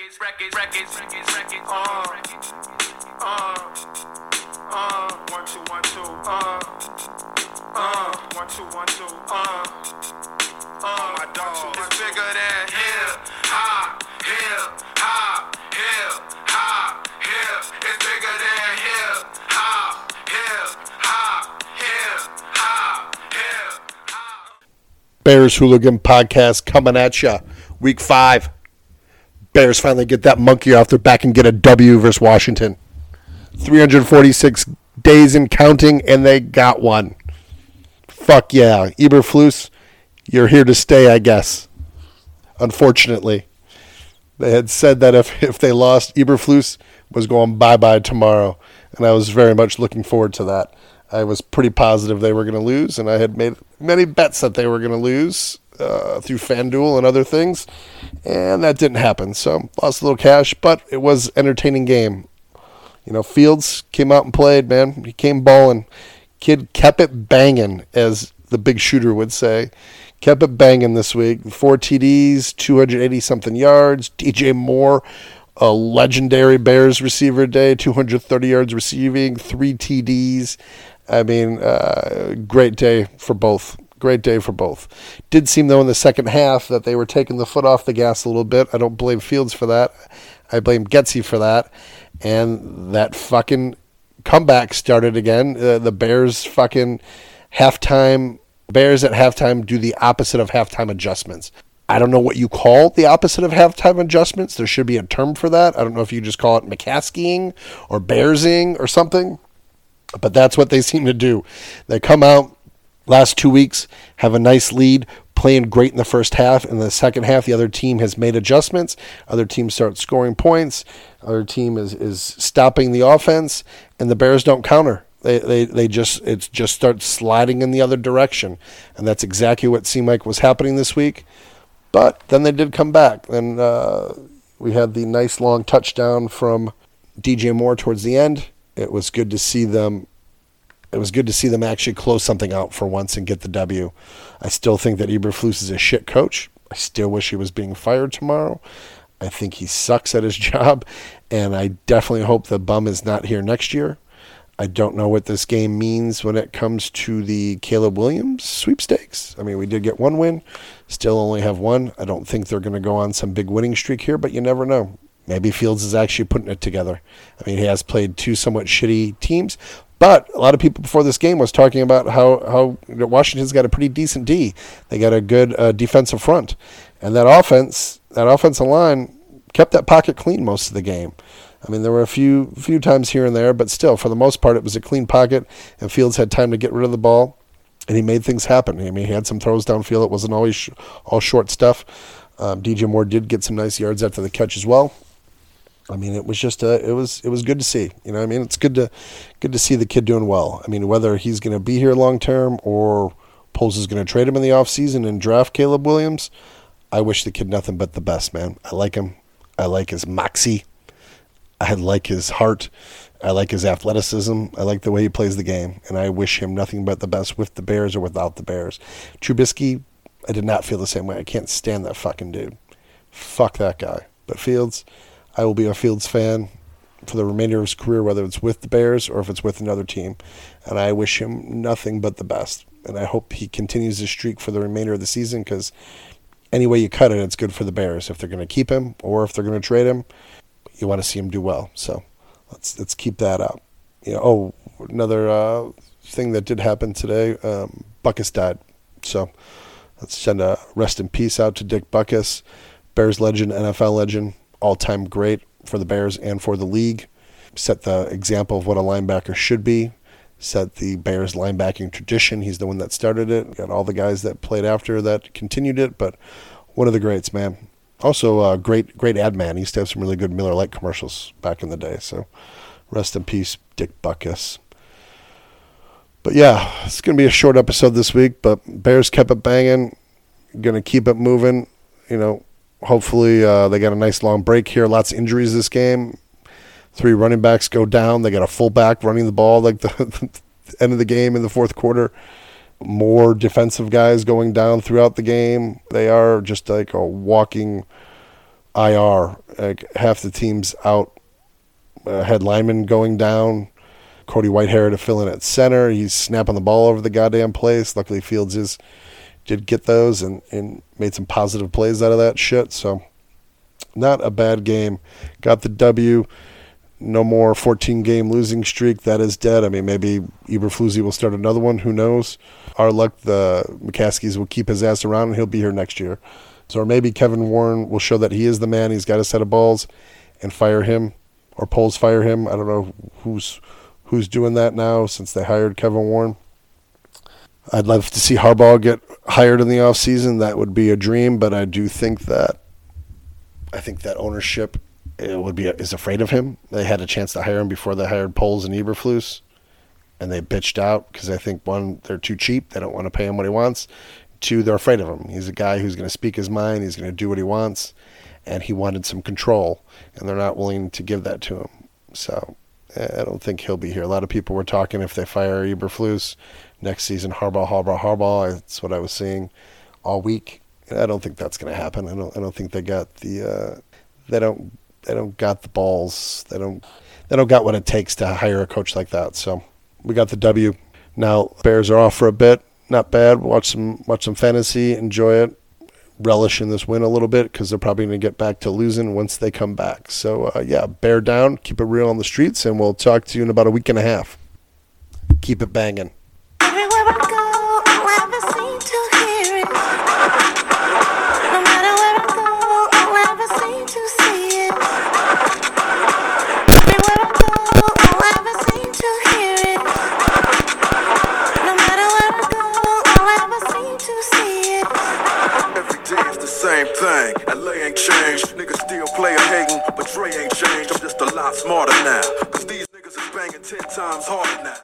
records, records, records, records, records. Uh, uh, uh, one, two, one, two. Uh, uh, one, two, one, two. Uh, uh, my dog is bigger than hip hop, hip hop, hip hop, hip. It's bigger than hip hop, hip hop, hip hop, hip hop. Bears Hooligan Podcast coming at you. Week five. Bears finally get that monkey off their back and get a W versus Washington. 346 days in counting, and they got one. Fuck yeah. Eberflus, you're here to stay, I guess. Unfortunately. They had said that if, if they lost, Eberflus was going bye bye tomorrow. And I was very much looking forward to that. I was pretty positive they were going to lose, and I had made many bets that they were going to lose uh, through FanDuel and other things, and that didn't happen. So lost a little cash, but it was entertaining game. You know, Fields came out and played, man. He came balling. Kid kept it banging, as the big shooter would say. Kept it banging this week. Four TDs, 280 something yards. DJ Moore, a legendary Bears receiver day, 230 yards receiving, three TDs. I mean, uh, great day for both. Great day for both. Did seem though in the second half that they were taking the foot off the gas a little bit. I don't blame Fields for that. I blame Getsy for that. And that fucking comeback started again. Uh, the Bears fucking halftime. Bears at halftime do the opposite of halftime adjustments. I don't know what you call the opposite of halftime adjustments. There should be a term for that. I don't know if you just call it McCaskeying or Bearsing or something. But that's what they seem to do. They come out last two weeks, have a nice lead, playing great in the first half. In the second half, the other team has made adjustments. Other teams start scoring points. Other team is, is stopping the offense, and the Bears don't counter. They, they, they just it just starts sliding in the other direction, and that's exactly what seemed like was happening this week. But then they did come back, and uh, we had the nice long touchdown from DJ Moore towards the end. It was good to see them it was good to see them actually close something out for once and get the W. I still think that Eberflus is a shit coach. I still wish he was being fired tomorrow. I think he sucks at his job, and I definitely hope the bum is not here next year. I don't know what this game means when it comes to the Caleb Williams sweepstakes. I mean, we did get one win, still only have one. I don't think they're going to go on some big winning streak here, but you never know. Maybe Fields is actually putting it together. I mean, he has played two somewhat shitty teams, but a lot of people before this game was talking about how how Washington's got a pretty decent D. They got a good uh, defensive front, and that offense, that offensive line, kept that pocket clean most of the game. I mean, there were a few few times here and there, but still, for the most part, it was a clean pocket, and Fields had time to get rid of the ball, and he made things happen. I mean, he had some throws downfield. It wasn't always sh- all short stuff. Um, DJ Moore did get some nice yards after the catch as well. I mean, it was just a, it was it was good to see. You know, I mean, it's good to good to see the kid doing well. I mean, whether he's going to be here long term or Poles is going to trade him in the offseason and draft Caleb Williams, I wish the kid nothing but the best, man. I like him. I like his moxie. I like his heart. I like his athleticism. I like the way he plays the game, and I wish him nothing but the best with the Bears or without the Bears. Trubisky, I did not feel the same way. I can't stand that fucking dude. Fuck that guy. But Fields, I will be a Fields fan for the remainder of his career, whether it's with the Bears or if it's with another team. And I wish him nothing but the best. And I hope he continues his streak for the remainder of the season because any way you cut it, it's good for the Bears. If they're going to keep him or if they're going to trade him, you want to see him do well. So let's let's keep that up. You know, oh, another uh, thing that did happen today, um, Butkus died. So let's send a rest in peace out to Dick Butkus, Bears legend, NFL legend all time great for the Bears and for the league. Set the example of what a linebacker should be. Set the Bears linebacking tradition. He's the one that started it. Got all the guys that played after that continued it, but one of the greats, man. Also, a great, great ad man. He used to have some really good Miller Lite commercials back in the day. So, rest in peace, Dick Butkus. But yeah, it's going to be a short episode this week, but Bears kept it banging. Going to keep it moving. You know, hopefully uh, they got a nice long break here. Lots of injuries this game. Three running backs go down. They got a fullback running the ball like the, the end of the game in the fourth quarter. More defensive guys going down throughout the game. They are just like a walking IR. Like half the team's out. Uh, had Lyman going down. Cody Whitehair to fill in at center. He's snapping the ball over the goddamn place. Luckily, Fields is did get those and, and made some positive plays out of that shit. So, not a bad game. Got the W. No more 14 game losing streak. That is dead. I mean, maybe Eberflus will start another one. Who knows? Our luck, the McCaskeys will keep his ass around and he'll be here next year. So, or maybe Kevin Warren will show that he is the man. He's got a set of balls and fire him or Poles fire him. I don't know who's who's doing that now since they hired Kevin Warren. I'd love to see Harbaugh get hired in the offseason. That would be a dream, but I do think that I think that ownership eh, would be is afraid of him. They had a chance to hire him before they hired Poles and Eberflus, and they bitched out because I think one they're too cheap. They don't want to pay him what he wants. Two, they're afraid of him. He's a guy who's going to speak his mind. He's going to do what he wants, and he wanted some control, and they're not willing to give that to him. So eh, I don't think he'll be here. A lot of people were talking if they fire Eberflus next season, Harbaugh, Harbaugh, Harbaugh. That's what I was seeing all week. I don't think that's going to happen. I don't. I don't think they got the. Uh, they don't. They don't got the balls. They don't. They don't got what it takes to hire a coach like that. So we got the W. Now Bears are off for a bit. Not bad. Watch some. Watch some fantasy. Enjoy it. Relish in this win a little bit because they're probably going to get back to losing once they come back. So uh, yeah, bear down. Keep it real on the streets, and we'll talk to you in about a week and a half. Keep it banging. Thing. LA ain't changed. Niggas still play a hating, but Dre ain't changed. I'm just a lot smarter now. Cause these niggas is banging ten times harder now.